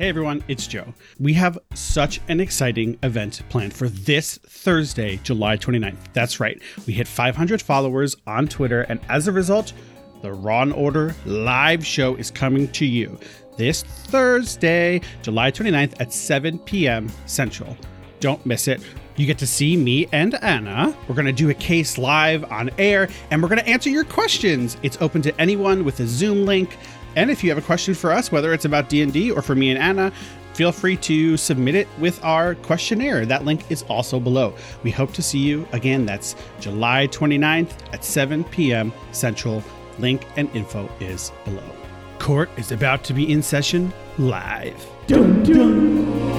Hey everyone, it's Joe. We have such an exciting event planned for this Thursday, July 29th. That's right, we hit 500 followers on Twitter, and as a result, the and Order live show is coming to you this Thursday, July 29th at 7 p.m. Central. Don't miss it. You get to see me and Anna. We're going to do a case live on air and we're going to answer your questions. It's open to anyone with a Zoom link. And if you have a question for us, whether it's about D&D or for me and Anna, feel free to submit it with our questionnaire. That link is also below. We hope to see you again. That's July 29th at 7 p.m. Central. Link and info is below. Court is about to be in session live. Dun, dun.